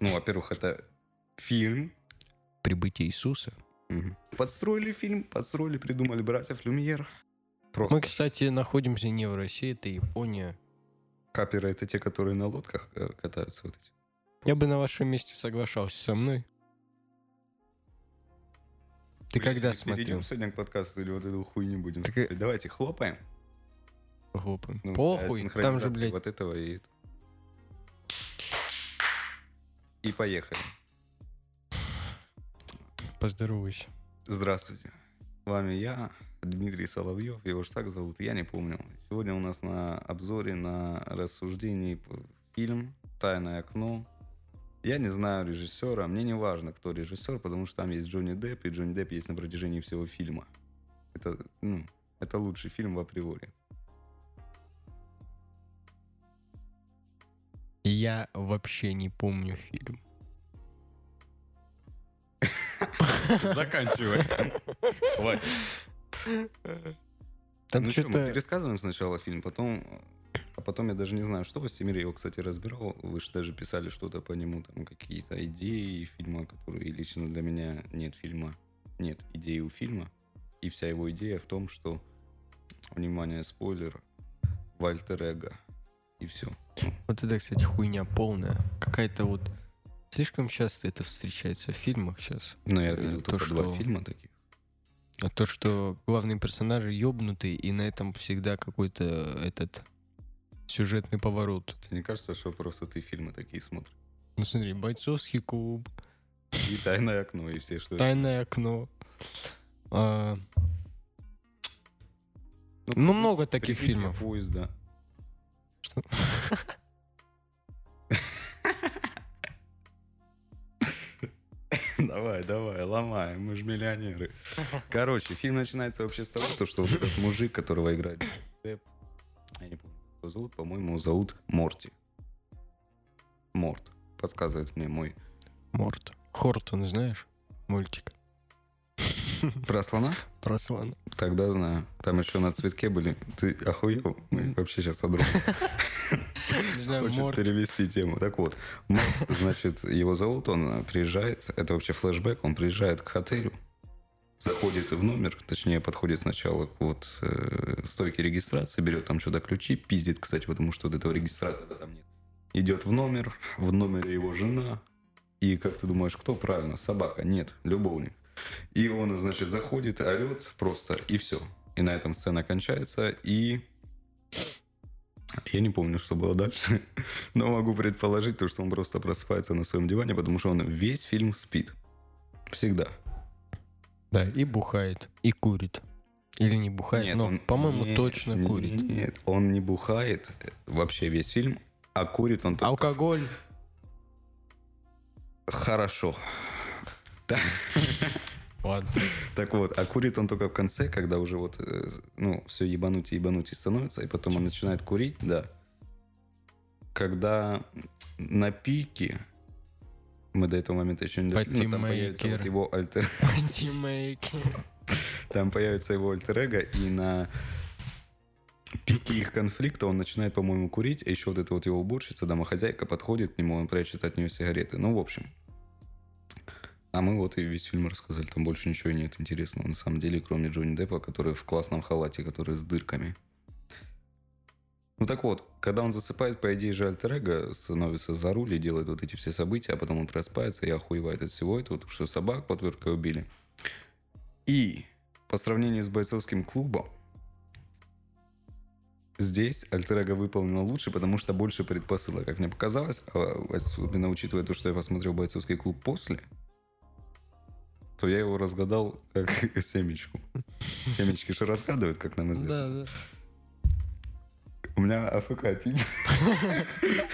ну, во-первых, это фильм. Прибытие Иисуса. Мгм. Подстроили фильм, подстроили, придумали братьев Люмьер. Просто Мы, кстати, находимся не в России, это Япония. каперы это те, которые на лодках э, катаются вот эти. Я бы на вашем месте соглашался со мной. Ты когда Перейдем смотрел? сегодня к подкасту или вот эту хуйню будем Так смотреть? Давайте хлопаем. Глупым. Ну, Похуй, для там же, блядь, Вот этого и... И поехали. поздоровайся. Здравствуйте. С вами я, Дмитрий Соловьев. Его ж так зовут, я не помню. Сегодня у нас на обзоре, на рассуждении фильм «Тайное окно». Я не знаю режиссера, мне не важно, кто режиссер, потому что там есть Джонни Депп, и Джонни Депп есть на протяжении всего фильма. Это, ну, это лучший фильм в априори. Я вообще не помню фильм. Заканчивай. Хватит. Там ну что, мы пересказываем сначала фильм, потом... А потом я даже не знаю, что Стимир его, кстати, разбирал. Вы же даже писали что-то по нему, там какие-то идеи фильма, которые лично для меня нет фильма, нет идеи у фильма. И вся его идея в том, что, внимание, спойлер, Вальтер Эго. И все. Вот это, кстати, хуйня полная. Какая-то вот... Слишком часто это встречается в фильмах сейчас. Но я Э, видел то, только два что- фильма таких. А то, что главные персонажи ёбнутые, и на этом всегда какой-то этот сюжетный поворот. Тебе не кажется, что просто ты фильмы такие смотришь? Ну смотри, бойцовский клуб, И «Тайное окно», и все, что... тайное окно. А, ну, много таких «Прибытие фильмов. поезда. Что? Давай, давай, ломаем, мы же миллионеры. Короче, фильм начинается вообще с того, что, что этот мужик, которого играет Депп, я не помню, его зовут, по-моему, зовут Морти. Морт, подсказывает мне мой. Морт. Хортон, знаешь? Мультик. Про слона? Про слона. Тогда знаю. Там еще на цветке были. Ты охуел? Мы вообще сейчас. Не знаю, Хочет Морт. перевести тему. Так вот, Морт, значит, его зовут, он приезжает, это вообще флешбэк, он приезжает к отелю, заходит в номер, точнее, подходит сначала к вот э, стойке регистрации, берет там что-то ключи, пиздит, кстати, потому что вот этого регистратора там нет. Идет в номер, в номере его жена, и как ты думаешь, кто правильно? Собака? Нет, любовник. И он, значит, заходит, орет просто, и все. И на этом сцена кончается, и я не помню, что было дальше, но могу предположить то, что он просто просыпается на своем диване, потому что он весь фильм спит. Всегда. Да, и бухает, и курит. Или не бухает, Нет, но, он- по-моему, нет, точно курит. Нет, он не бухает э, вообще весь фильм, а курит он только... Алкоголь. Хорошо. Так, Ладно. так вот, а курит он только в конце, когда уже вот, э, ну, все ебануть и ебануть и становится, и потом он начинает курить, да. Когда на пике, мы до этого момента еще не дошли, но там появится вот его альтер... Там появится его альтер и на пике их конфликта он начинает, по-моему, курить, а еще вот эта вот его уборщица, домохозяйка, подходит к нему, он прячет от нее сигареты. Ну, в общем. А мы вот и весь фильм рассказали. Там больше ничего и нет интересного, на самом деле, кроме Джонни Деппа, который в классном халате, который с дырками. Ну так вот, когда он засыпает, по идее же альтер эго становится за руль и делает вот эти все события, а потом он просыпается и охуевает от всего этого, потому что собак подверткой убили. И по сравнению с бойцовским клубом, здесь альтер эго выполнено лучше, потому что больше предпосылок, как мне показалось, а особенно учитывая то, что я посмотрел бойцовский клуб после, то я его разгадал как семечку. Семечки же разгадывают, как нам известно. Да, У меня АФК тип.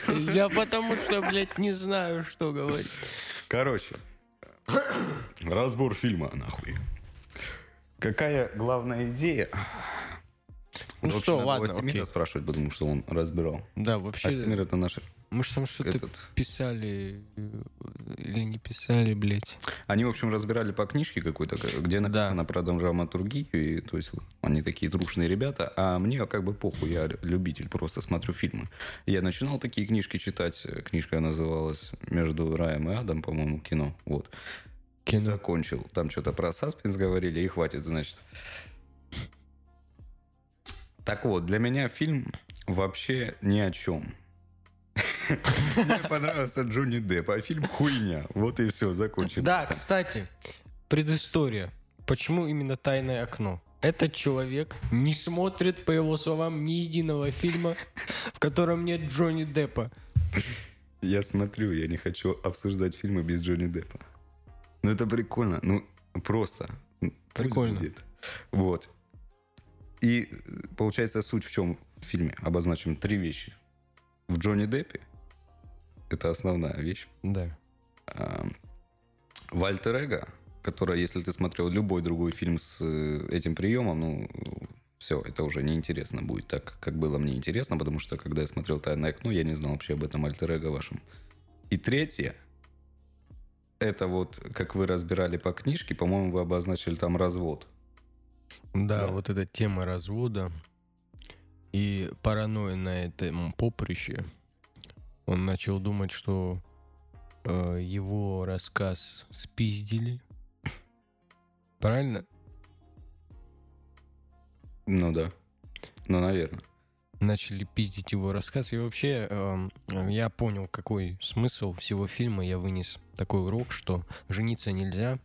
да. Я потому что, блядь, не знаю, что говорить. Короче, разбор фильма, нахуй. Какая главная идея? Ну В общем, что, ладно, окей. спрашивать, потому что он разбирал. Да, вообще, Асимир это наш мы же там что-то этот... писали, э, или не писали, блядь. Они, в общем, разбирали по книжке какой-то, где Да. написано про драматургию, и, то есть они такие трушные ребята, а мне как бы похуй, я любитель, просто смотрю фильмы. Я начинал такие книжки читать, э, книжка называлась «Между раем и адом», по-моему, кино, вот. Кино. закончил. Там что-то про саспенс говорили, и хватит, значит. Так вот, для меня фильм вообще ни о чем. Мне понравился Джонни Депп, а фильм хуйня. Вот и все, закончим. Да, кстати, предыстория. Почему именно «Тайное окно»? Этот человек не смотрит, по его словам, ни единого фильма, в котором нет Джонни Деппа. Я смотрю, я не хочу обсуждать фильмы без Джонни Деппа. Ну это прикольно, ну просто. Пусть Прикольно. будет. Вот. И э, получается суть в чем в фильме? Обозначим три вещи. В Джонни Деппе это основная вещь. Да. А, В Альтер Эго, которая, если ты смотрел любой другой фильм с э, этим приемом, ну, все, это уже неинтересно будет так, как было мне интересно, потому что, когда я смотрел «Тайное окно», я не знал вообще об этом Альтер Эго вашем. И третье, это вот, как вы разбирали по книжке, по-моему, вы обозначили там развод. Да, Да. вот эта тема развода и паранойя на этом поприще. Он начал думать, что э, его рассказ спиздили. Правильно? Ну да. Ну, наверное. начали пиздить его рассказ. И вообще, эм, я понял, какой смысл всего фильма. Я вынес такой урок, что жениться нельзя.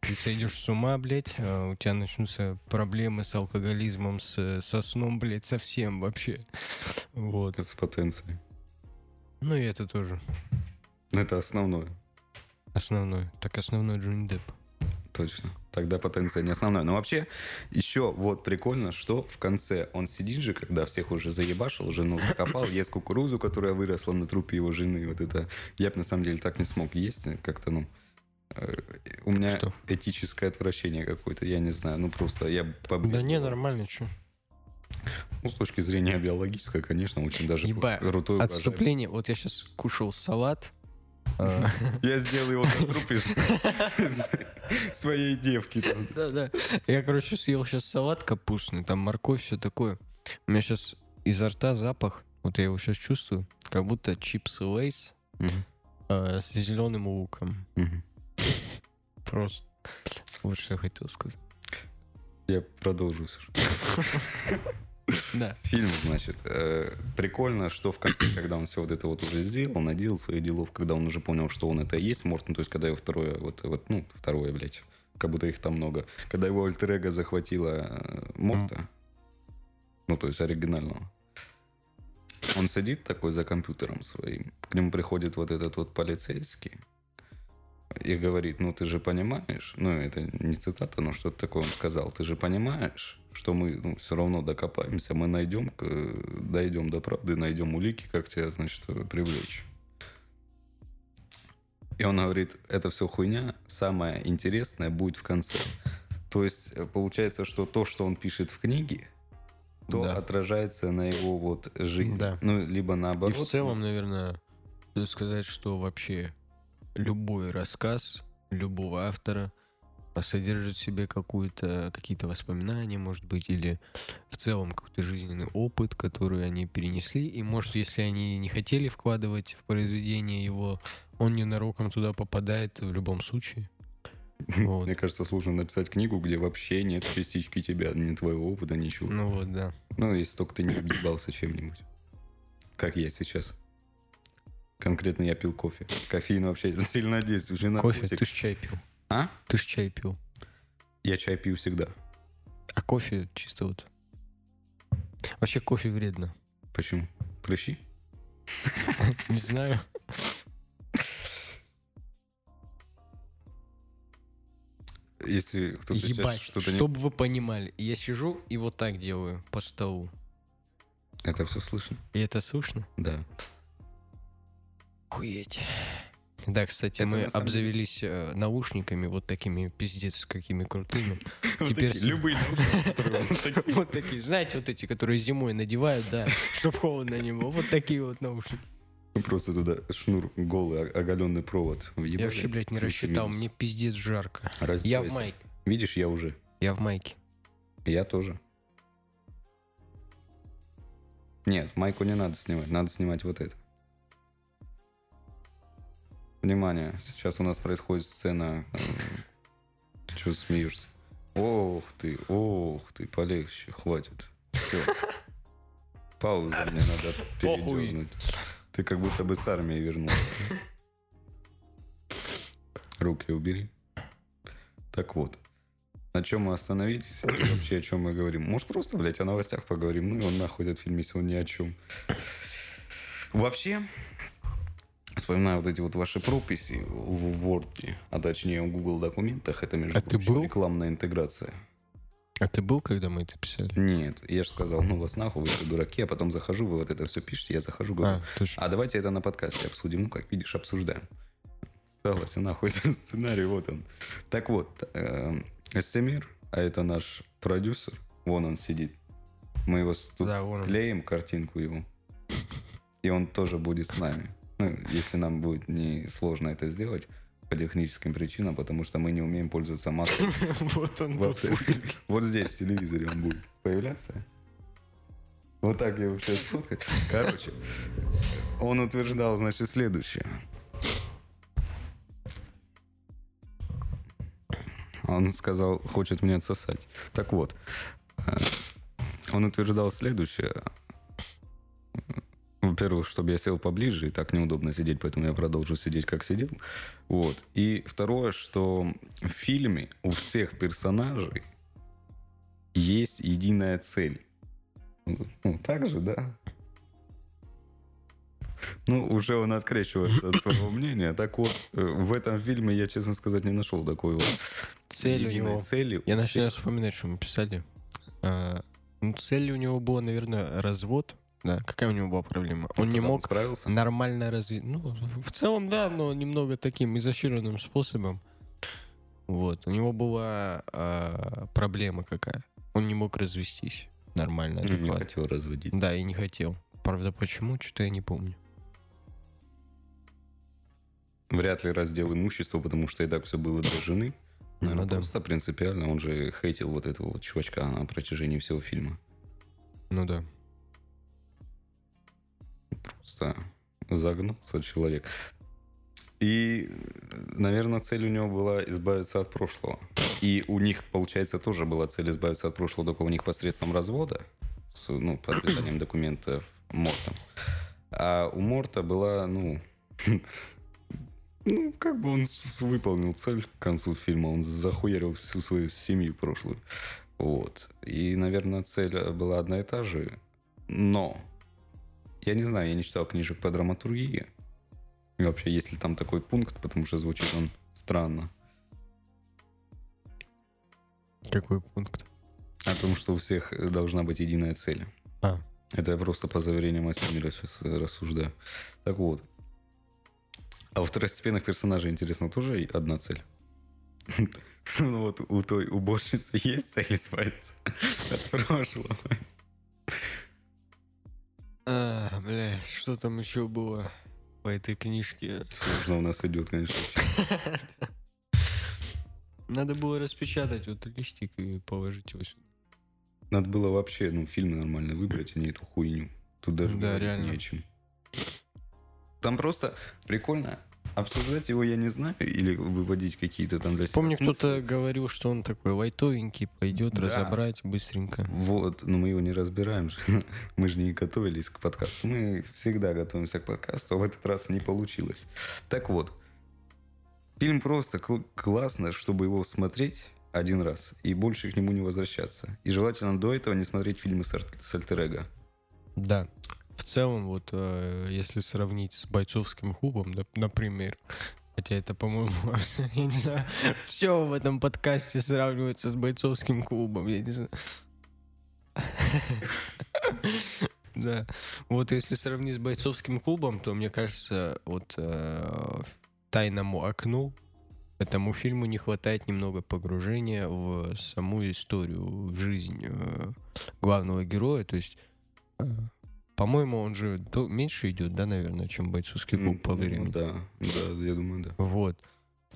Ты сойдешь с ума, блядь, э, у тебя начнутся проблемы с алкоголизмом, с, со сном, блядь, совсем вообще. Вот. С потенцией. Ну и это тоже Это основное. основной. Так основной Джонни Депп. Точно. Тогда потенция не основная. Но вообще, еще вот прикольно, что в конце он сидит же, когда всех уже заебашил, жену закопал, ест кукурузу, которая выросла на трупе его жены. Вот это я бы на самом деле так не смог есть. Как-то, ну, э, у меня Что? этическое отвращение какое-то, я не знаю. Ну, просто я побрезговал. Да не, нормально, что. Ну, с точки зрения биологической, конечно, очень даже Еба, крутой. Отступление. Вот я сейчас кушал салат. а, Я сделал его на трупе с- с- своей девки. там. Да, да. Я, короче, съел сейчас салат капустный, там морковь, все такое. У меня сейчас изо рта запах, вот я его сейчас чувствую, как будто чипсы лейс э, с зеленым луком. Просто. Вот что я хотел сказать. Я продолжу. Да. Фильм, значит, э, прикольно, что в конце, когда он все вот это вот уже сделал, наделал своих делов, когда он уже понял, что он это и есть Мортон, то есть когда его второе, вот, вот ну, второе, блядь, как будто их там много, когда его альтер захватила э, Морта, ну, то есть оригинального, он сидит такой за компьютером своим, к нему приходит вот этот вот полицейский, и говорит, ну ты же понимаешь, ну это не цитата, но что-то такое он сказал, ты же понимаешь, что мы ну, все равно докопаемся, мы найдем, к- дойдем до правды, найдем улики, как тебя, значит, привлечь. И он говорит, это все хуйня, самое интересное будет в конце. То есть э, получается, что то, что он пишет в книге, то Да. отражается на его вот жизнь. Да. Ну, либо И наоборот. в целом, наверное, сказать, что вообще любой рассказ любого автора содержит в себе какую-то, какие-то воспоминания, может быть, или в целом какой-то жизненный опыт, который они перенесли. И, может, если они не хотели вкладывать в произведение его, он ненароком туда попадает в любом случае. Вот. Мне кажется, сложно написать книгу, где вообще нет частички тебя, ни твоего опыта, ничего. Ну вот, да. Ну, если только ты не объебался чем-нибудь. Как я сейчас. Конкретно я пил кофе. Кофеин вообще сильно действует. Же Кофе, ты ж чай пил. А? Ты ж чай пил. Я чай пью всегда. А кофе чисто вот... Вообще кофе вредно. Почему? Прыщи? Не знаю. Если кто-то Ебать, что-то не... чтобы вы понимали, я сижу и вот так делаю по столу. Это все слышно? И это слышно? Да. Хуеть. Да, кстати, Это мы самом деле- обзавелись э, наушниками вот такими пиздец какими крутыми. Теперь Любые наушники, которые вот такие. Знаете, вот эти, которые зимой надевают, да, чтоб холодно не было. Вот такие вот наушники. Ну, Просто туда шнур голый, о- оголенный провод. Я вообще, блядь, не рассчитал, мне пиздец жарко. Я в майке. Видишь, я уже. Я в майке. Я тоже. Нет, майку не надо снимать, надо снимать вот это. Внимание, сейчас у нас происходит сцена. э, Ты что смеешься? Ох ты, ох ты, полегче, хватит. Все. Паузу мне надо передернуть. Ты как будто бы с армии вернулся. Руки убери. Так вот. На чем мы остановились? И вообще, о чем мы говорим? Может, просто, блядь, о новостях поговорим? Ну и он нахуй этот фильм, если он ни о чем. Вообще, вспоминаю вот эти вот ваши прописи в Word, а точнее в Google документах, это, между А прочим, был? рекламная интеграция. А ты был, когда мы это писали? Нет, я же сказал, ну вас нахуй, вы все дураки, а потом захожу, вы вот это все пишете, я захожу, говорю, А, точно. а давайте это на подкасте обсудим. Ну, как видишь, обсуждаем. Согласен, нахуй сценарий, вот он. Так вот, э, Эстемир, а это наш продюсер, вон он сидит. Мы его тут Да, клеим, картинку его. И он тоже будет с нами. Ну, если нам будет не сложно это сделать по техническим причинам, потому что мы не умеем пользоваться маской. Вот он Вот, тут вот здесь в телевизоре он будет появляться. Вот так я его сейчас сфоткаю. Короче, он утверждал, значит, следующее. Он сказал, хочет мне отсосать. Так вот, э, он утверждал следующее. Во-первых, чтобы я сел поближе, и так неудобно сидеть, поэтому я продолжу сидеть, как сидел. Вот. И второе, что в фильме у всех персонажей есть единая цель. Ну, так же, да? Ну, уже он открещивается от своего мнения. Так вот, э, в этом фильме я, честно сказать, не нашел такой вот Цель у него... цели. Я начинаю всех- вспоминать, что мы писали. А, ну, цель у него была, наверное, развод. Да, какая у него была проблема? Он не мог справился. нормально развить. Ну, в целом, да, но немного таким изощренным способом. Вот. У него была а, проблема какая. Он не мог развестись нормально, Ну, Не адекватно. хотел разводить. Да, и не хотел. Правда, почему, что-то я не помню. Вряд ли раздел имущества, потому что и так все было для жены. Наверное, Ну да. просто принципиально. Он же хейтил вот этого вот чувачка на протяжении всего фильма. Ну да. Просто загнался человек. И, наверное, цель у него была избавиться от прошлого. И у них, получается, тоже была цель избавиться от прошлого, только у них посредством развода, с ну, подписанием документов Мортом. А у Морта была, ну, ну, как бы он выполнил цель к концу фильма. Он захуярил всю свою семью прошлую. Вот. И, наверное, цель была одна и та же. Но я не знаю, я не читал книжек по драматургии. И вообще, есть ли там такой пункт, потому что звучит он странно. Какой пункт? О том, что у всех должна быть единая цель. А. Это я просто по заверениям Асимира сейчас э, рассуждаю. Так вот. А у второстепенных персонажей, интересно, тоже одна цель? Ну вот у той уборщицы есть цель избавиться от прошлого. А, бля, что там еще было по этой книжке? Сложно у нас идет, конечно. Надо было распечатать вот листик и положить его сюда. Надо было вообще, ну, фильмы нормально выбрать, а не эту хуйню. Тут даже Да, реально. не о чем. Там просто прикольно обсуждать его, я не знаю, или выводить какие-то там для себя Помню, кто-то говорил, что он такой лайтовенький, пойдет Да. разобрать быстренько. Вот, но мы его не разбираем же. Мы же не готовились к подкасту. Мы всегда готовимся к подкасту, а в этот раз не получилось. Так вот, фильм просто кл- классно, чтобы его смотреть один раз и больше к нему не возвращаться. И желательно до этого не смотреть фильмы с, ар- с альтер-эго. Да. В целом, вот э, если сравнить с бойцовским клубом, например, хотя это, по-моему, я не знаю, все в этом подкасте сравнивается с бойцовским клубом, я не знаю. Да. Вот если сравнить с бойцовским клубом, то мне кажется, вот э, тайному окну этому фильму не хватает немного погружения в саму историю, в жизнь э, главного героя. То есть по-моему, он же до- меньше идет, да, наверное, чем бойцовский клуб по Ну, времени. Да, да, я думаю, да. Вот.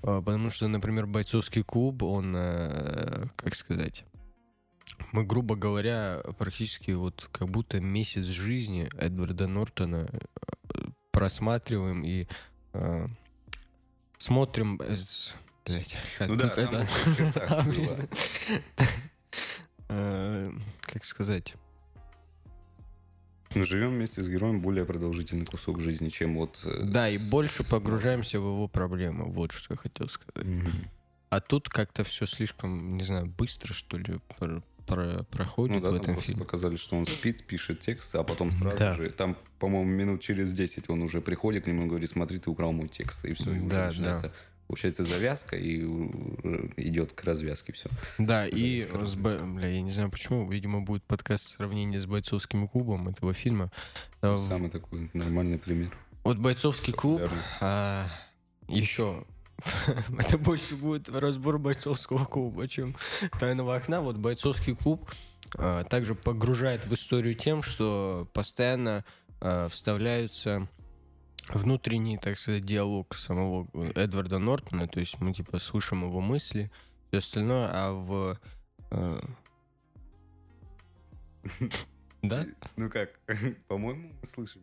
А, Потому что, например, бойцовский клуб, он, э, как сказать, мы, грубо говоря, практически вот как будто месяц жизни Эдварда Нортона э, просматриваем и э, смотрим... Блять, Ну да, так было. Э, Как сказать? Мы живем вместе с героем более продолжительный кусок жизни, чем вот... э, Да, и больше погружаемся в его проблемы. Вот что я хотел сказать. Мгм. А тут как-то все слишком, не знаю, быстро, что ли, пр- про- проходит Ну да, в этом фильме. показали, что он спит, пишет текст, а потом сразу Да. же, там, по-моему, минут через 10 он уже приходит к нему и говорит, смотри, ты украл мой текст, и все, и уже Да, да. Получается, завязка, и идет к развязке все. Да, и Завязка с бо- бля, я не знаю почему, видимо, будет подкаст сравнения с бойцовским клубом этого фильма. Э, Самый такой нормальный пример. Вот бойцовский клуб, а, еще это больше будет разбор бойцовского клуба, чем тайного окна. Вот бойцовский клуб а, также погружает в историю тем, что постоянно а, вставляются внутренний, так сказать, диалог самого Эдварда Нортона, то есть мы типа слышим его мысли, все остальное, а в э, да? Ну как, по-моему, мы слышим.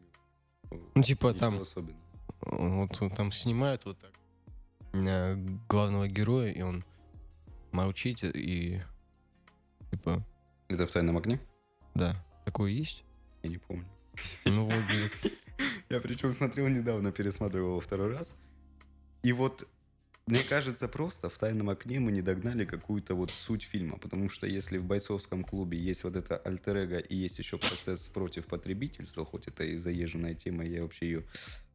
Ну, типа там особенного. Вот там снимают вот так э, главного героя, и он молчит, и типа, Это в «Тайном огне»? да, такое есть? Я не помню. Ну вот. Я причем смотрел недавно, пересматривал его второй раз. И вот, мне кажется, просто в «Тайном окне» мы не догнали какую-то вот суть фильма. Потому что если в бойцовском клубе есть вот это альтер и есть еще процесс против потребительства, хоть это и заезженная тема, я вообще ее...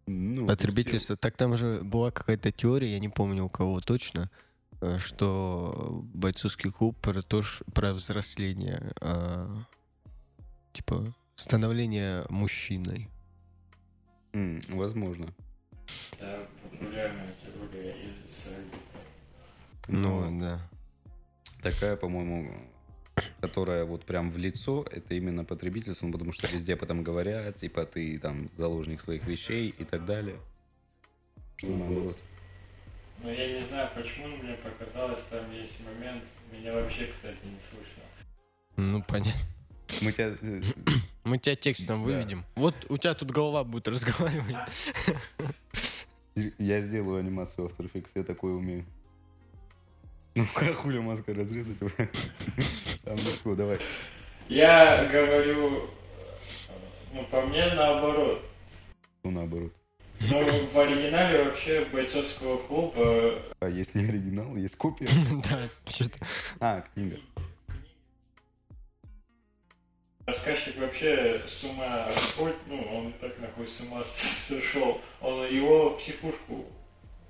Ну, Потребительство. Так там же была какая-то теория, я не помню у кого точно, э, что бойцовский клуб про то, про взросление, а, типа становление мужчиной. М, возможно. Это популярная теория из Reddit. Ну, да. Такая, по-моему, которая вот прям в лицо, это именно потребительство, ну, потому что везде об этом говорят, типа ты там заложник своих вещей и так далее. Что наоборот. Но я не знаю, почему мне показалось, там есть момент, меня вообще, кстати, не слышно. Ну, понятно. Мы тебя... Мы тебя текстом Да. выведем. Вот у тебя тут голова будет разговаривать. Я сделаю анимацию After Effects, я такое умею. Ну, как хуля маска разрезать? Там, ну что, давай. Я говорю, ну, по мне наоборот. Ну, наоборот. Ну, в оригинале вообще бойцовского клуба А есть не оригинал, есть копия. Да, что-то. А, книга. Рассказчик вообще с ума сходит, ну, он и так нахуй с ума сошел. Он его в психушку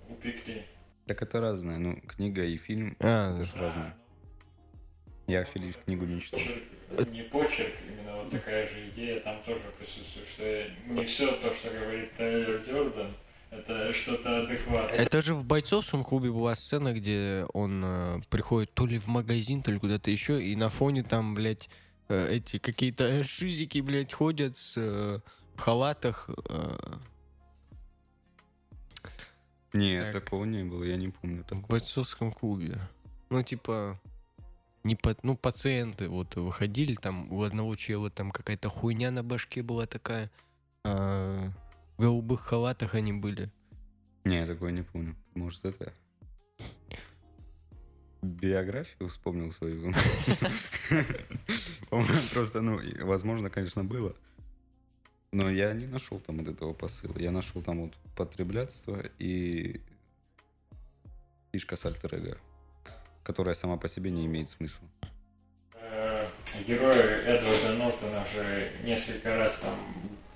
упекли. Так это разное. Ну, книга и фильм, А, это же разное. Я Филипп книгу не читал. Почерк, не почерк, именно вот такая же идея там тоже присутствует, что не все то, что говорит Тайлер Дёрден, это что-то адекватное. Это же в бойцовском клубе была сцена, где он э, приходит то ли в магазин, то ли куда-то еще, и на фоне там, блядь, эти какие-то шизики, блядь, ходят с, э, в халатах. э, Нет, Так. такого не было, я не помню. в такого. бойцовском клубе. Ну, типа, не по, ну, пациенты вот выходили, там у одного чела там какая-то хуйня на башке была такая, а, в голубых халатах они были. Не, такое не помню. Может, это... Биографию вспомнил свою. Просто, ну, возможно, конечно, было. Но я не нашел там вот этого посыла. Я нашел там вот потреблятство и фишка с альтер которая сама по себе не имеет смысла. Э, Герой Эдварда Нортона же несколько раз там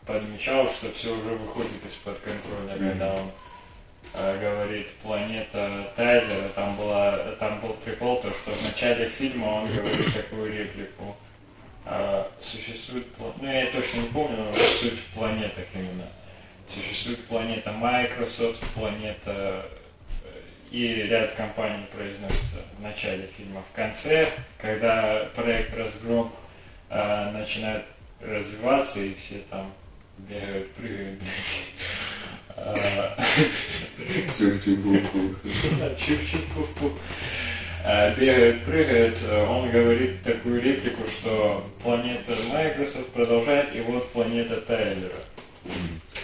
подмечал, что все уже выходит из-под контроля, когда он говорит планета Тайлера, там была там был прикол, то что в начале фильма он говорит такую реплику. э, существует, ну я точно не помню, но суть в планетах именно. Существует планета Microsoft, планета э, и ряд компаний произносится в начале фильма. В конце, когда проект «Разгром» э, начинает развиваться, и все там бегают, прыгают, блядь. А, Чук-чук-пук-пук. А, Бегают, прыгают. Он говорит такую реплику, что планета Microsoft продолжает, и вот планета Тайлера.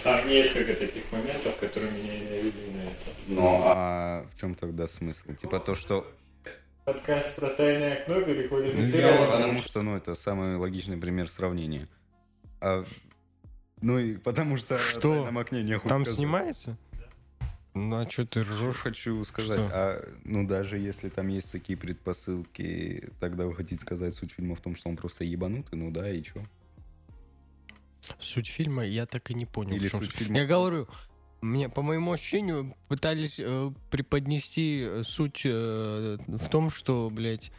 Там несколько таких моментов, которые меня и навели на это. Ну, а в чем тогда смысл? Типа то, что... Подкаст про тайное окно Ну, переквалифицировался. Потому что, ну, это самый логичный пример сравнения. А, ну и потому что Что? окне Там сказать. снимается? Ну а что ты Что ржешь? хочу сказать, Что? а ну даже если там есть такие предпосылки, тогда вы хотите сказать суть фильма в том, что он просто ебанутый, ну да, и чё? Суть фильма я так и не понял. Или суть. фильма- Я говорю, мне, по моему ощущению, пытались э, преподнести э, суть э, в том, что, блядь,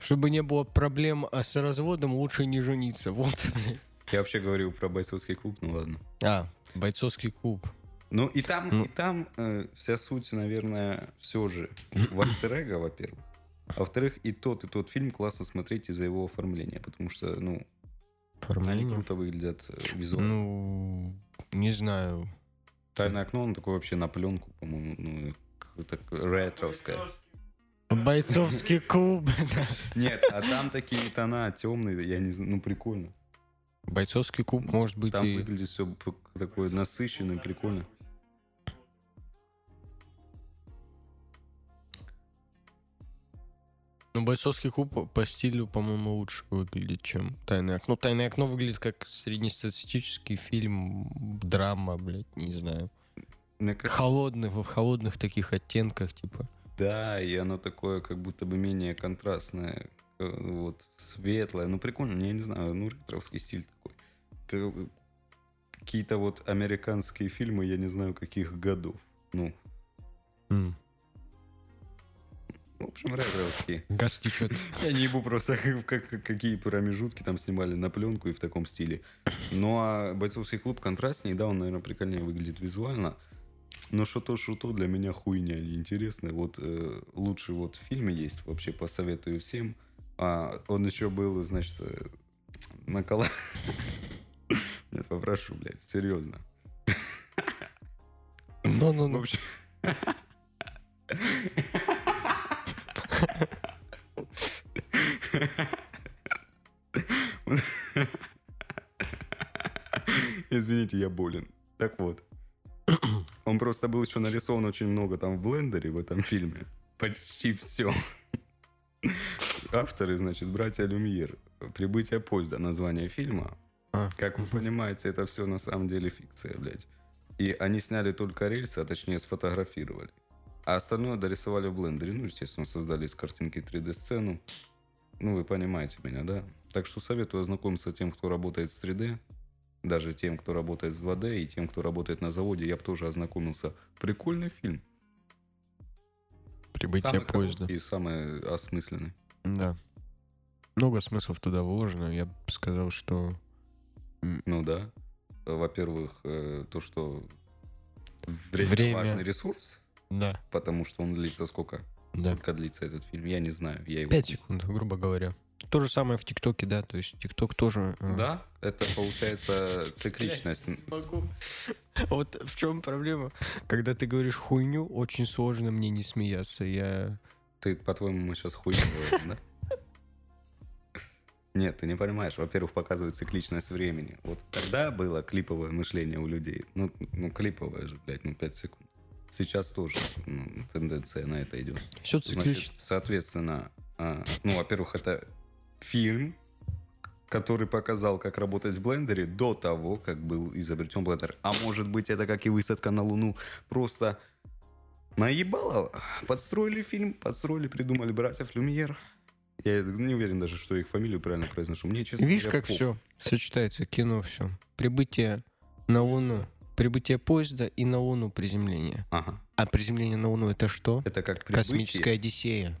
чтобы не было проблем а с разводом, лучше не жениться. Вот. блядь. Я вообще говорил про бойцовский клуб, ну ладно. А, бойцовский клуб. Ну и там, Ну. и там э, вся суть, наверное, все же в альтер во-первых. А во-вторых, и тот, и тот фильм классно смотреть из-за его оформления, потому что, ну, они Оформление. круто выглядят э, визуально. Ну, не знаю. Тайное окно, он такой вообще на пленку, по-моему, ну, как-то ретровское. Бойцовский клуб. Нет, а там такие тона темные, я не знаю, ну прикольно. Бойцовский клуб может быть Там и... выглядит все такое насыщенное, прикольно. Ну, бойцовский клуб по стилю, по-моему, лучше выглядит, чем Тайное окно. Тайное окно выглядит как среднестатистический фильм, драма, блядь, не знаю. Мне кажется, Холодный, в холодных таких оттенках, типа. да, и оно такое, как будто бы менее контрастное, вот, светлое. Ну, прикольно, я не знаю, ну, ретровский стиль такой. Как- Какие-то вот американские фильмы, я не знаю, каких годов. Ну, М. в общем, ретровские. Газ течет. Я не ебу просто, как, как- какие промежутки там снимали на пленку и в таком стиле. Ну, а бойцовский клуб контрастнее, да, он, наверное, прикольнее выглядит визуально. Но что-то, что-то для меня хуйня неинтересная. Вот э, лучший вот фильм есть, вообще посоветую всем. А, он еще был, значит, э, на кола... Нет, попрошу, блядь, серьезно. В Ну-ну-ну. общем... Извините, я болен. Так вот. Он просто был еще нарисован очень много там в блендере в этом фильме. Почти все. Авторы, значит, братья Люмьер. «Прибытие поезда» название фильма. А, Как вы понимаете, это все на самом деле фикция, блядь. И они сняли только рельсы, а точнее сфотографировали. А остальное дорисовали в блендере. Ну, естественно, создали из картинки 3D-сцену. Ну, вы понимаете меня, да? Так что советую ознакомиться тем, кто работает с 3D, даже тем, кто работает с 2D, и тем, кто работает на заводе. Я бы тоже ознакомился. Прикольный фильм. Прибытие Самый поезда. и самый осмысленный. Да. Много смыслов туда вложено. Я бы сказал, что... Ну да. Во-первых, э, то, что время, Время. важный ресурс, Да, потому что он длится сколько? да. Сколько длится этот фильм? Я не знаю. Я его... Пять секунд, грубо говоря. То же самое в ТикТоке, да, то есть ТикТок тоже... э, Да, это получается цикличность. Могу. Вот в чем проблема? Когда ты говоришь хуйню, очень сложно мне не смеяться. Я... Ты, по-твоему, мы сейчас хуй говорим, да? Нет, ты не понимаешь. Во-первых, показывает цикличность времени. Вот тогда было клиповое мышление у людей. Ну, ну клиповое же, блядь, ну 5 секунд. Сейчас тоже ну, тенденция на это идет. Все Значит, циклично. соответственно, а, ну, во-первых, это фильм, который показал, как работать в блендере до того, как был изобретен блендер. А может быть, это как и высадка на Луну. Просто наебало. Подстроили фильм, подстроили, придумали братьев Люмьер. Я не уверен даже, что их фамилию правильно произношу. Мне, честно Видишь, как пох- все сочетается, кино все. Прибытие на Луну, прибытие поезда и на Луну приземление. Ага. А приземление на Луну это что? Это как Космическая прибытие. Одиссея.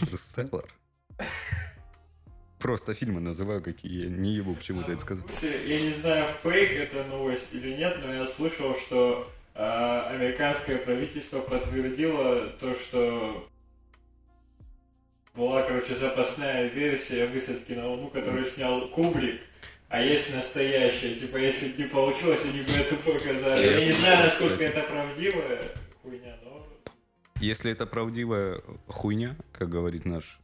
Интерстеллар. Просто фильмы называю, какие я не ебу, почему ты это сказал. Я не знаю, фейк это новость или нет, но я слышал, что американское правительство подтвердило то, что была, короче, запасная версия высадки на Луну, которую снял Кубрик. А есть настоящая, типа, если бы не получилось, они бы это показали. Я не знаю, насколько это правдивая хуйня, но... Если это правдивая хуйня, как говорит наш,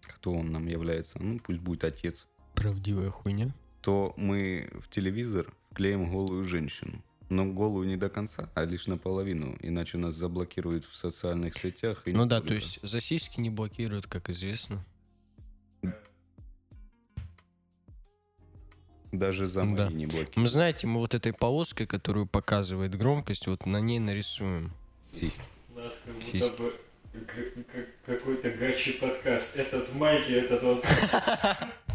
кто он нам является, ну пусть будет отец, Правдивая хуйня. то мы в телевизор вклеим голую женщину. Но голую не до конца, а лишь наполовину, иначе нас заблокируют в социальных сетях. И Ну да, только. то есть за сиськи не блокируют, как известно. Даже за Да. мои не блокируют. Мы знаете, мы вот этой полоской, которую показывает громкость, вот на ней нарисуем. Сиськи. У нас как будто Сиськи. бы какой-то гачи подкаст. Этот в майке, этот вот...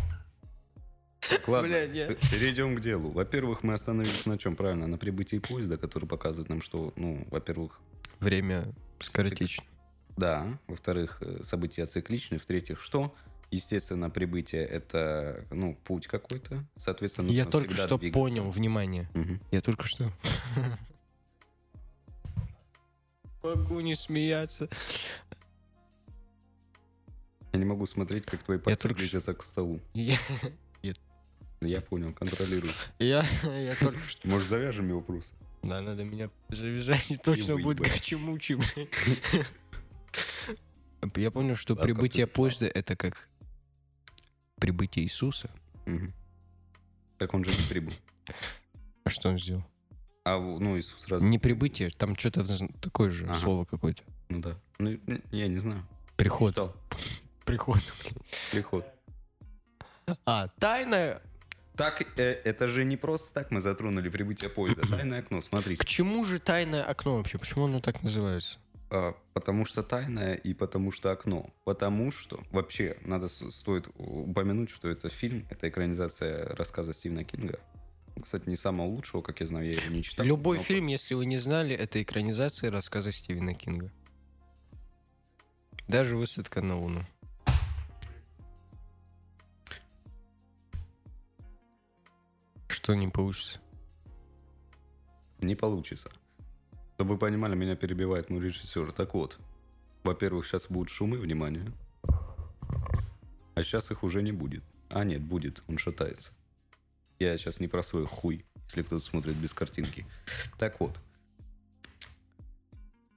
Так, ладно, Блядь, я- перейдем к делу. Во-первых, мы остановились на чем? Правильно, на прибытии поезда, который показывает нам, что, ну, во-первых, Время скоротечно. да, во-вторых, э, события цикличны, в-третьих, что? Естественно, прибытие это, ну, путь какой-то, соответственно, Я только что двигаться. понял, внимание. Мгм. Я только что. Могу не смеяться. Я не могу смотреть, как твои пальцы близятся к столу. Я, Я понял, контролирую. я, я только что. Может, завяжем его просто? Да, надо меня завязать, и точно будет гачи-мучи. Я понял, что А прибытие поезда это как прибытие Иисуса. Так он же не прибыл. А что он сделал? А, ну, Иисус раз... Не прибытие, там что-то такое же Ага. слово какое-то. Ну да. Ну, я не знаю. Приход. Приход. Приход. А, тайное. Так, э, это же не просто так мы затронули прибытие поезда. Тайное окно, смотри. К чему же тайное окно вообще? Почему оно так называется? А, потому что тайное и потому что окно. Потому что вообще надо стоит упомянуть, что это фильм, это экранизация рассказа Стивена Кинга. Кстати, не самого лучшего, как я знаю, я его не читал. Любой но- фильм, если вы не знали, это экранизация рассказа Стивена Кинга. Даже высадка на Луну. Что не получится? Не получится. Чтобы вы понимали, меня перебивает мой режиссер. Так вот, во-первых, сейчас будут шумы, внимание. А сейчас их уже не будет. А нет, будет, он шатается. Я сейчас не про свой хуй, если кто-то смотрит без картинки. Так вот,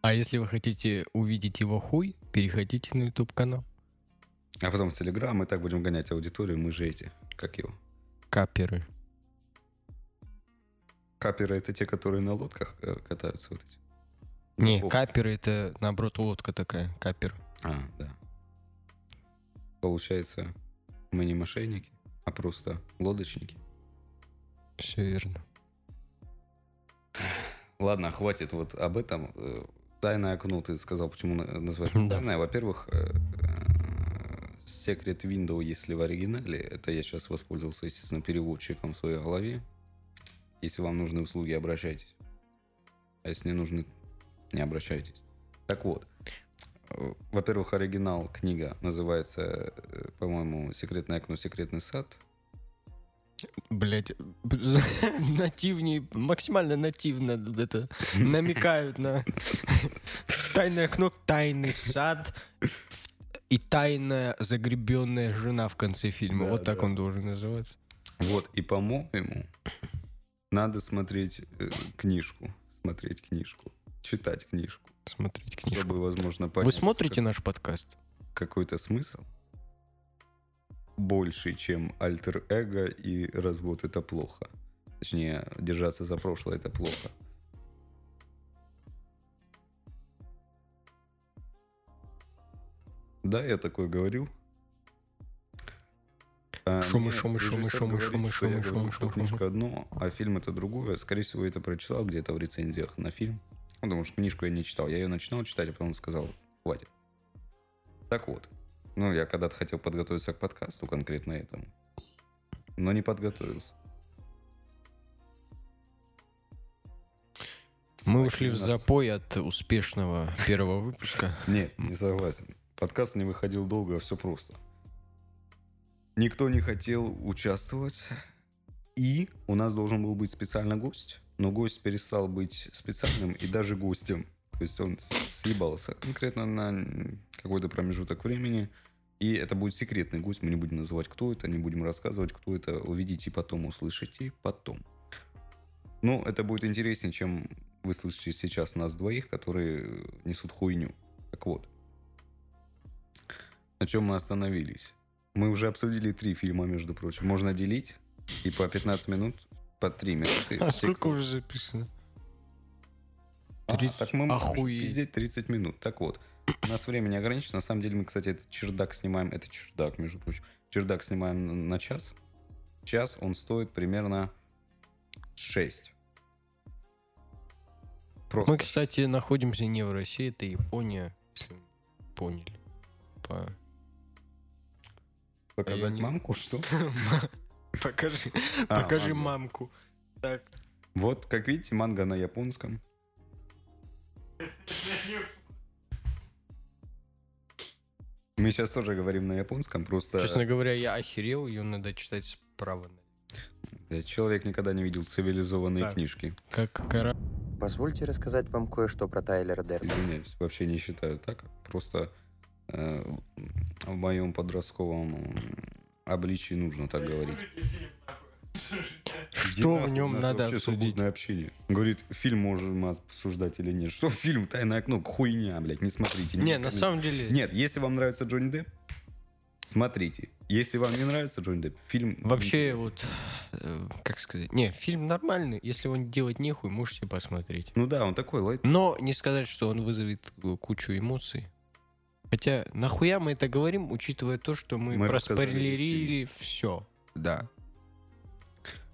А если вы хотите увидеть его хуй, переходите на YouTube канал. а потом в Телеграм мы так будем гонять аудиторию, мы же эти, как его. Каперы. Каперы это те, которые на лодках э, катаются вот эти. Не, О. каперы это наоборот лодка такая. Капер. А, да. Получается, мы не мошенники, а просто лодочники. Все верно. Ладно, хватит вот об этом. Э, Тайное окно, ты сказал, почему на- называется Да. тайное. Во-первых, э, э, Secret Window, если в оригинале, это я сейчас воспользовался, естественно, переводчиком в своей голове. Если вам нужны услуги, обращайтесь. А если не нужны, не обращайтесь. Так вот, э, во-первых, оригинал книга называется, э, по-моему, «Секретное окно, секретный сад». Блять, нативнее, максимально нативно это намекают на тайное окно, тайный сад и тайная загребенная жена в конце фильма. Да, вот так да. он должен называться. Вот, и, по-моему, надо смотреть э, книжку. Смотреть книжку. Читать книжку. Смотреть книжку. Чтобы, возможно, понять... Вы смотрите как- наш подкаст? какой-то смысл. Больший, чем альтер-эго и развод это плохо. Точнее, держаться за прошлое это плохо. Да, я такое говорил. А Шумы, шумы, шумы, шумы, шумы, шумы, шумы, шумы, книжка одно, а фильм это другое. Скорее всего, это прочитал где-то в рецензиях на фильм. Потому что книжку я не читал. Я ее начинал читать, а потом сказал, хватит. Так вот. Ну, я когда-то хотел подготовиться к подкасту конкретно этому. Но не подготовился. Мы Давайте ушли в запой от успешного первого выпуска. Нет, не согласен. Подкаст не выходил долго, все просто. Никто не хотел участвовать. И у нас должен был быть специально гость. Но гость перестал быть специальным и даже гостем. То есть он съебался конкретно на какой-то промежуток времени. И это будет секретный гость, мы не будем называть, кто это, не будем рассказывать, кто это. Увидите потом, услышите потом. Ну, это будет интереснее, чем вы слышите сейчас нас двоих, которые несут хуйню. Так вот. На чем мы остановились? Мы уже обсудили три фильма, между прочим. Можно делить и по 15 минут, по 3 минуты. А сколько уже записано? А, 30? так мы можем пиздеть 30 минут. Так вот, у нас время ограничено. На самом деле мы, кстати, этот чердак снимаем. Это чердак, между прочим. Чердак снимаем на- час. Час он стоит примерно 6. Просто. Мы, кстати, находимся не в России, это Япония, если поняли. По- Показать не- мамку, что? Покажи, А, покажи мамку. Так. Вот, как видите, манга на японском. Мы сейчас тоже говорим на японском, просто Честно говоря, я охерел, ее надо читать справа. человек никогда не видел цивилизованные Так. книжки. Как кора... Позвольте рассказать вам кое-что про Тайлера Дерна. Извиняюсь, вообще не считаю так. Просто в моем подростковом обличии нужно так говорить. Что в нем надо обсудить? общение. Говорит, фильм можем обсуждать или нет. Что фильм «Тайное окно»? Хуйня, блядь, не смотрите. Не, на самом деле... Нет, если вам нравится Джонни Депп, смотрите. Если вам не нравится Джонни Депп, фильм... Вообще, вот, э, как сказать, не, фильм нормальный, если он делать нехуй, можете посмотреть. Ну да, он такой лайт. Но не сказать, что он вызовет э, кучу эмоций. Хотя, нахуя мы это говорим, учитывая то, что мы, Мы проспойлерили все. Да.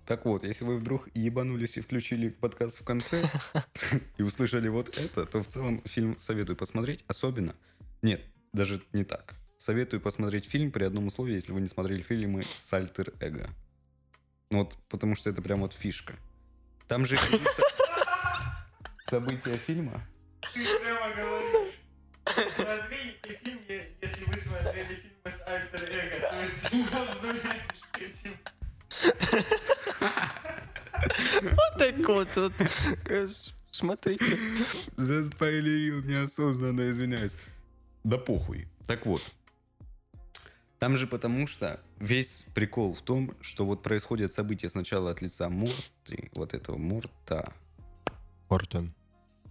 Так вот, если вы вдруг ебанулись и включили подкаст в конце и услышали вот это, то в целом фильм советую посмотреть. Особенно... Нет, даже не так. Советую посмотреть фильм при одном условии, если вы не смотрели фильмы с альтер эго. Вот, потому что это прям вот фишка. Там же события фильма. Ты прямо говоришь. Смотрите фильм, если вы смотрели фильмы с Альтер Эго, то есть он нужен этим. Вот так вот. вот. Смотрите. Заспойлерил неосознанно, извиняюсь. Да похуй. Так вот. Там же потому что весь прикол в том, что вот происходят события сначала от лица Морти, вот этого Морта, Мортон.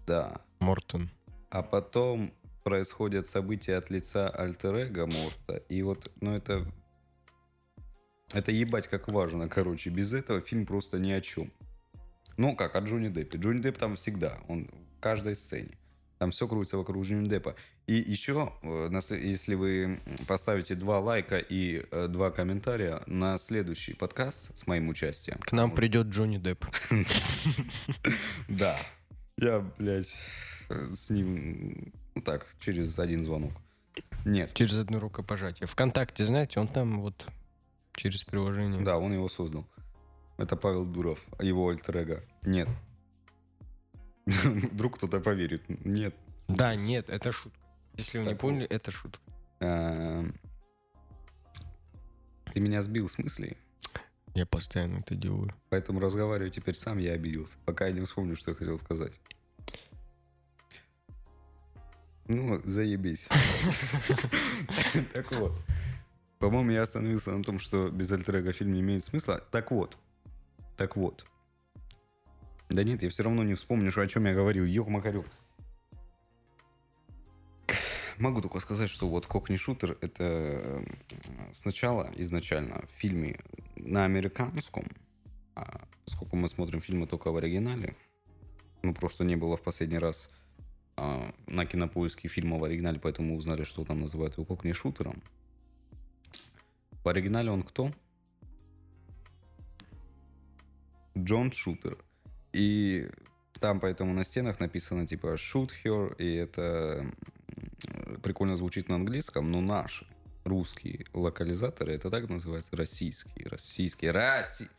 да, Мортон. а потом происходят события от лица альтер Морта, и вот, ну это, это ебать как важно, короче, без этого фильм просто ни о чем. Ну как, о Джонни Деппе. Джонни Депп там всегда, он в каждой сцене. Там все крутится вокруг Джонни Деппа. И еще, э, если вы поставите два лайка и э, два комментария на следующий подкаст с моим участием. К нам придет Джонни Депп. Да. Я, блядь, э, с ним, так, через один звонок. Нет. Через одно рукопожатие. Вконтакте, знаете, он там вот через приложение. Да, он его создал. Это Павел Дуров, его альтер Нет. Вдруг кто-то поверит. Нет. Да, нет, это шутка. Если вы не поняли, это шутка. Эм, Ты меня сбил с мыслей, Я постоянно это делаю. поэтому разговариваю теперь сам, я обиделся. Пока я не вспомню, что я хотел сказать. Ну, заебись. Так вот. По-моему, я остановился на том, что без альтер фильм не имеет смысла. Так вот. Так вот. Да нет, я все равно не вспомню, о чем я говорил. Ёк-макарёк. Могу только сказать, что вот Кокни Шутер это э, сначала, изначально в фильме на американском, а поскольку мы смотрим фильмы только в оригинале, ну просто не было в последний раз а, на кинопоиске фильма в оригинале, поэтому узнали, что там называют его Кокни Шутером. В оригинале он кто? Джон Шутер. И там поэтому на стенах написано типа shoot her, и это прикольно звучит на английском, но наши русские локализаторы, это так называется, российские, российские, раси...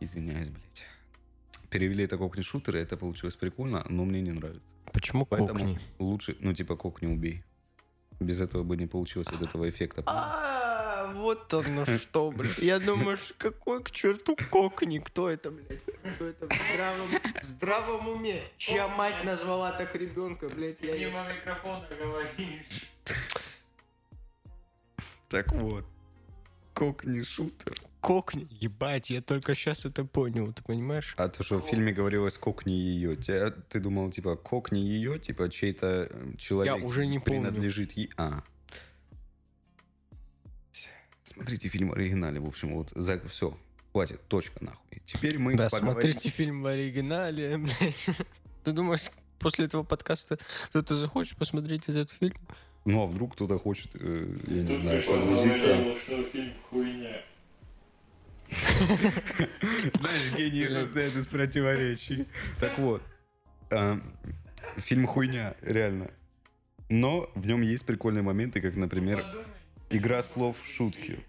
Извиняюсь, блядь. Перевели это кокни шутеры, это получилось прикольно, но мне не нравится. Почему Поэтому кокни? лучше, ну типа кокни убей. Без этого бы не получилось вот этого эффекта. А, вот оно что, блядь. Я думаю, какой к черту кокни? Кто это, блядь? Кто это в здравом, в здравом уме? Чья мать назвала так ребенка, блядь? Ты Я... мимо микрофона говоришь. Так вот. Кокни шутер. Кокни. Ебать, я только сейчас это понял, ты понимаешь? А то, что в фильме говорилось «кокни ее», тебя- ты думал, типа, «кокни ее», типа, чей-то э, человек уже не помню. принадлежит ей. А. Смотрите фильм в оригинале, в общем, вот, за... все, хватит, точка, нахуй. Теперь мы Да, поговорим- смотрите фильм в оригинале, блядь. Ты думаешь, после этого подкаста кто-то захочет посмотреть этот фильм? Ну, а вдруг кто-то хочет, э, я не Тут знаю, погрузиться. говорил, что фильм хуйня. Знаешь, гений состоят из противоречий. Так вот, а, фильм хуйня, реально. Но в нем есть прикольные моменты, как, например, игра слов шутки.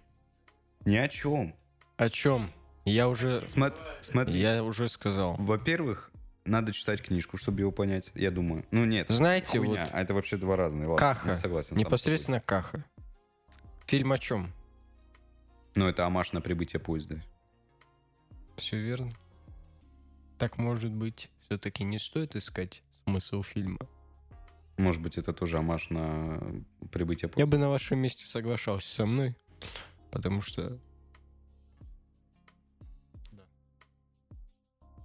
Ни о чем. О чем? Я уже... Смотри, смотри. Я уже сказал. Во-первых, надо читать книжку, чтобы его понять, я думаю. Ну нет, Знаете, вот хуйня, а это вообще два разные. Ладно, Каха. я согласен. непосредственно Каха. Фильм о чем? Ну это амаш на прибытие поезда. Все верно. Так может быть, все-таки не стоит искать смысл фильма. Может быть, это тоже амаш на прибытие поезда. Я бы на вашем месте соглашался со мной, потому что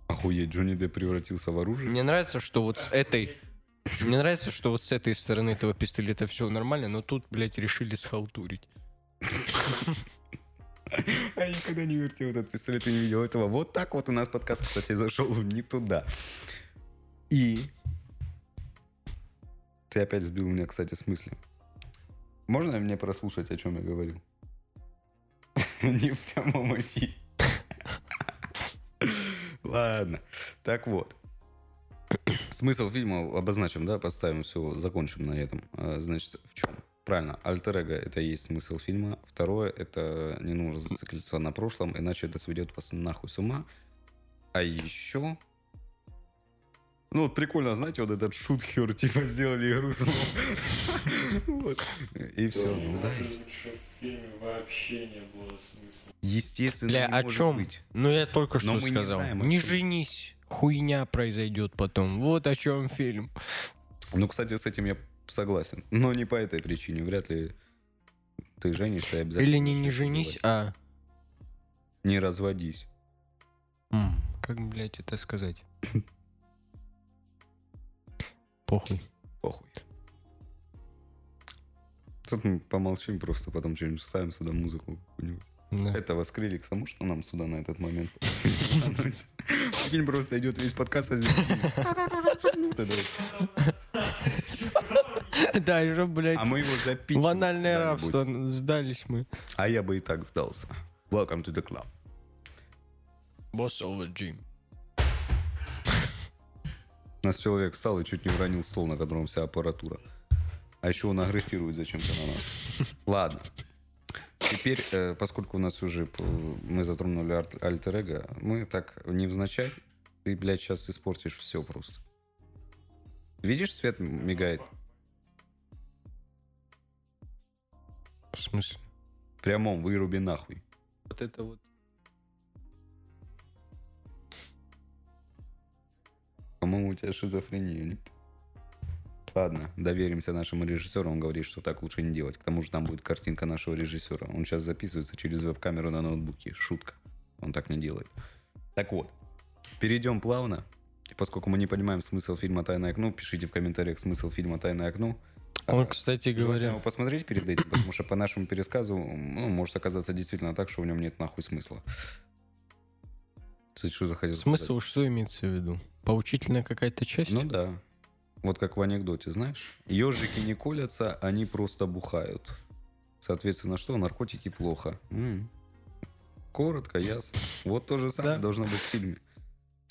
Охуеть, Джонни Депп превратился в оружие. мне нравится, что вот с этой мне нравится, что вот с этой стороны этого пистолета все нормально, но тут, блядь, решили схалтурить. Я никогда не вертел этот пистолет и не видел этого. Вот так вот у нас подкаст, кстати, зашел не туда. И... Ты опять сбил меня, кстати, с мысли. Можно мне прослушать, о чем я говорил? Не в прямом эфире. Ладно. Так вот. Смысл фильма обозначим, да, поставим все, закончим на этом. А, Значит, в чем? Правильно, альтер эго это и есть смысл фильма. Второе, это не нужно зациклиться на прошлом, иначе это сведет вас нахуй с ума. А еще... Ну, вот прикольно, знаете, вот этот шутхер, типа, сделали игру. Вот. И все. Не Ну, да. вообще не было смысла. Естественно, Бля, о чем? быть. Ну, я только что сказал. не женись, хуйня произойдет потом. Вот о чем фильм. Ну, кстати, с этим я согласен. Но не по этой причине. Вряд ли ты женишься и обязательно... Или не не женись, а... Не разводись. м, Как, блядь, это сказать? Похуй. Похуй. Тут мы помолчим просто, потом что-нибудь вставим сюда музыку какую-нибудь. Да. Этого скриликса может нам сюда на этот момент? Прикинь, просто идет весь подкаст, а здесь... Это. Да, уже, блядь, А мы его запичим. в анальное куда-нибудь. рабство сдались мы. А я бы и так сдался. Welcome to the club. Босс over Jim. У нас человек встал и чуть не уронил стол, на котором вся аппаратура. А еще он агрессирует зачем-то на нас. Ладно. Теперь, э, поскольку у нас уже п- мы затронули арт- альтер-эго, мы так невзначай, ты, блядь, сейчас испортишь все просто. Видишь, свет мигает? В смысле? В прямом, выруби нахуй. Вот это вот. По-моему, у тебя шизофрения. Нет? Ладно, доверимся нашему режиссеру. Он говорит, что так лучше не делать. К тому же там будет картинка нашего режиссера. Он сейчас записывается через веб-камеру на ноутбуке. Шутка. Он так не делает. Так вот, перейдем плавно. И поскольку мы не понимаем смысл фильма «Тайное окно», пишите в комментариях смысл фильма «Тайное окно». Он, А, кстати говоря, его посмотреть перед этим, потому что по нашему пересказу ну, может оказаться действительно так, что в нем нет нахуй смысла. Ты что захотел сказать? смысл что имеется в виду? Поучительная какая-то часть? Ну да. Вот как в анекдоте, знаешь? Ежики не колятся, они просто бухают. Соответственно, что? Наркотики плохо. М. Коротко, ясно. Вот то же самое Да. должно быть в фильме.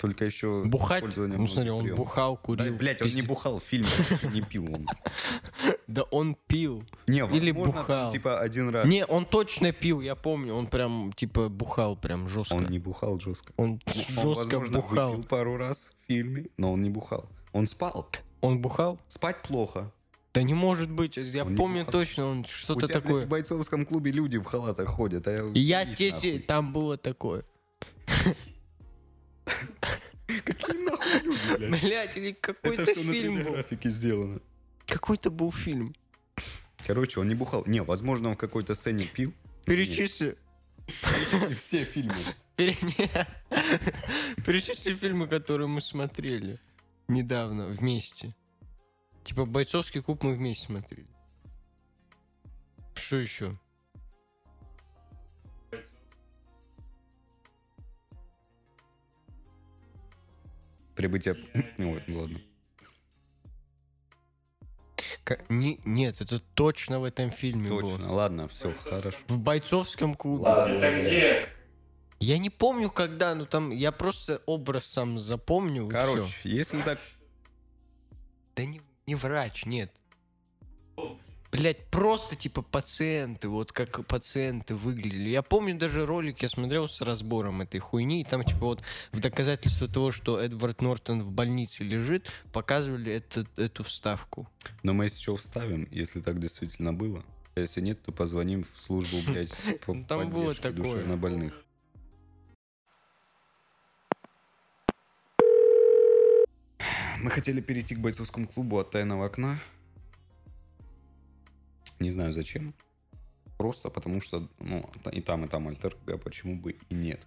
Только еще Бухать? Ну смотри, он бухал, Да, курил. блядь, он не бухал в фильме, не пил он. Да он пил. Не, Или бухал. типа один раз. Не, он точно пил, я помню. Он прям, типа, бухал прям жестко. Он не бухал жестко. Он Он, жестко бухал. выпил пару раз в фильме, но он не бухал. Он спал. Он бухал? Спать плохо. Да не может быть. Я Он помню точно, он что-то такое. в бойцовском клубе люди в халатах ходят, а я... Я тебе... Там было такое. Какие нахуй люди, блядь? Блять, или Это какой-то все на фильм 3D был. графике сделано. Какой-то был фильм. Короче, он не бухал. Не, возможно, он в какой-то сцене пил. Перечисли. Перечисли все фильмы. Пере- не. Перечисли фильмы, которые мы смотрели недавно вместе. Типа бойцовский клуб мы вместе смотрели. Что еще? Прибытие... Ой, ладно. Ка- не- нет, это точно в этом фильме было. Точно. Ладно, все, хорошо. В бойцовском клубе. Это где? Я не помню, когда, но там я просто образ сам запомнил. Короче, всё. если так... Да не, не врач, нет. Блять, просто типа пациенты, вот как пациенты выглядели. Я помню даже ролик, я смотрел с разбором этой хуйни, и там типа вот в доказательство того, что Эдвард Нортон в больнице лежит, показывали этот, эту вставку. Но мы что вставим, если так действительно было. А Если нет, то позвоним в службу, блядь, по там было такое. душевнобольных. Мы хотели перейти к бойцовскому клубу от тайного окна. Не знаю зачем. Просто потому что, ну, и там, и там альтер почему бы и нет.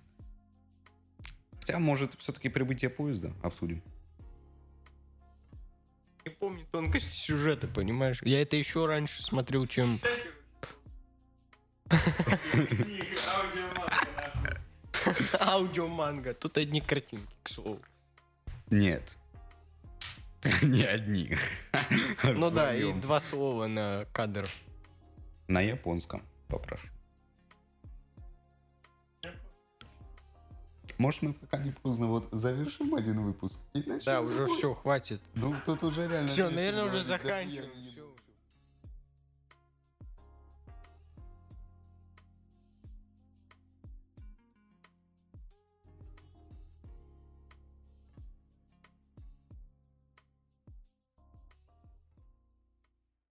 Хотя, может, все-таки прибытие поезда обсудим. Не помню тонкости сюжета, понимаешь? Я это еще раньше смотрел, чем... Аудиоманга. Тут одни картинки, к слову. Нет. Не одни. Ну да, и два слова на кадр. На японском попрошу. Может, мы пока не поздно вот завершим один выпуск? Да, уже все, хватит. Ну, тут уже реально... Все, наверное, уже заканчиваем.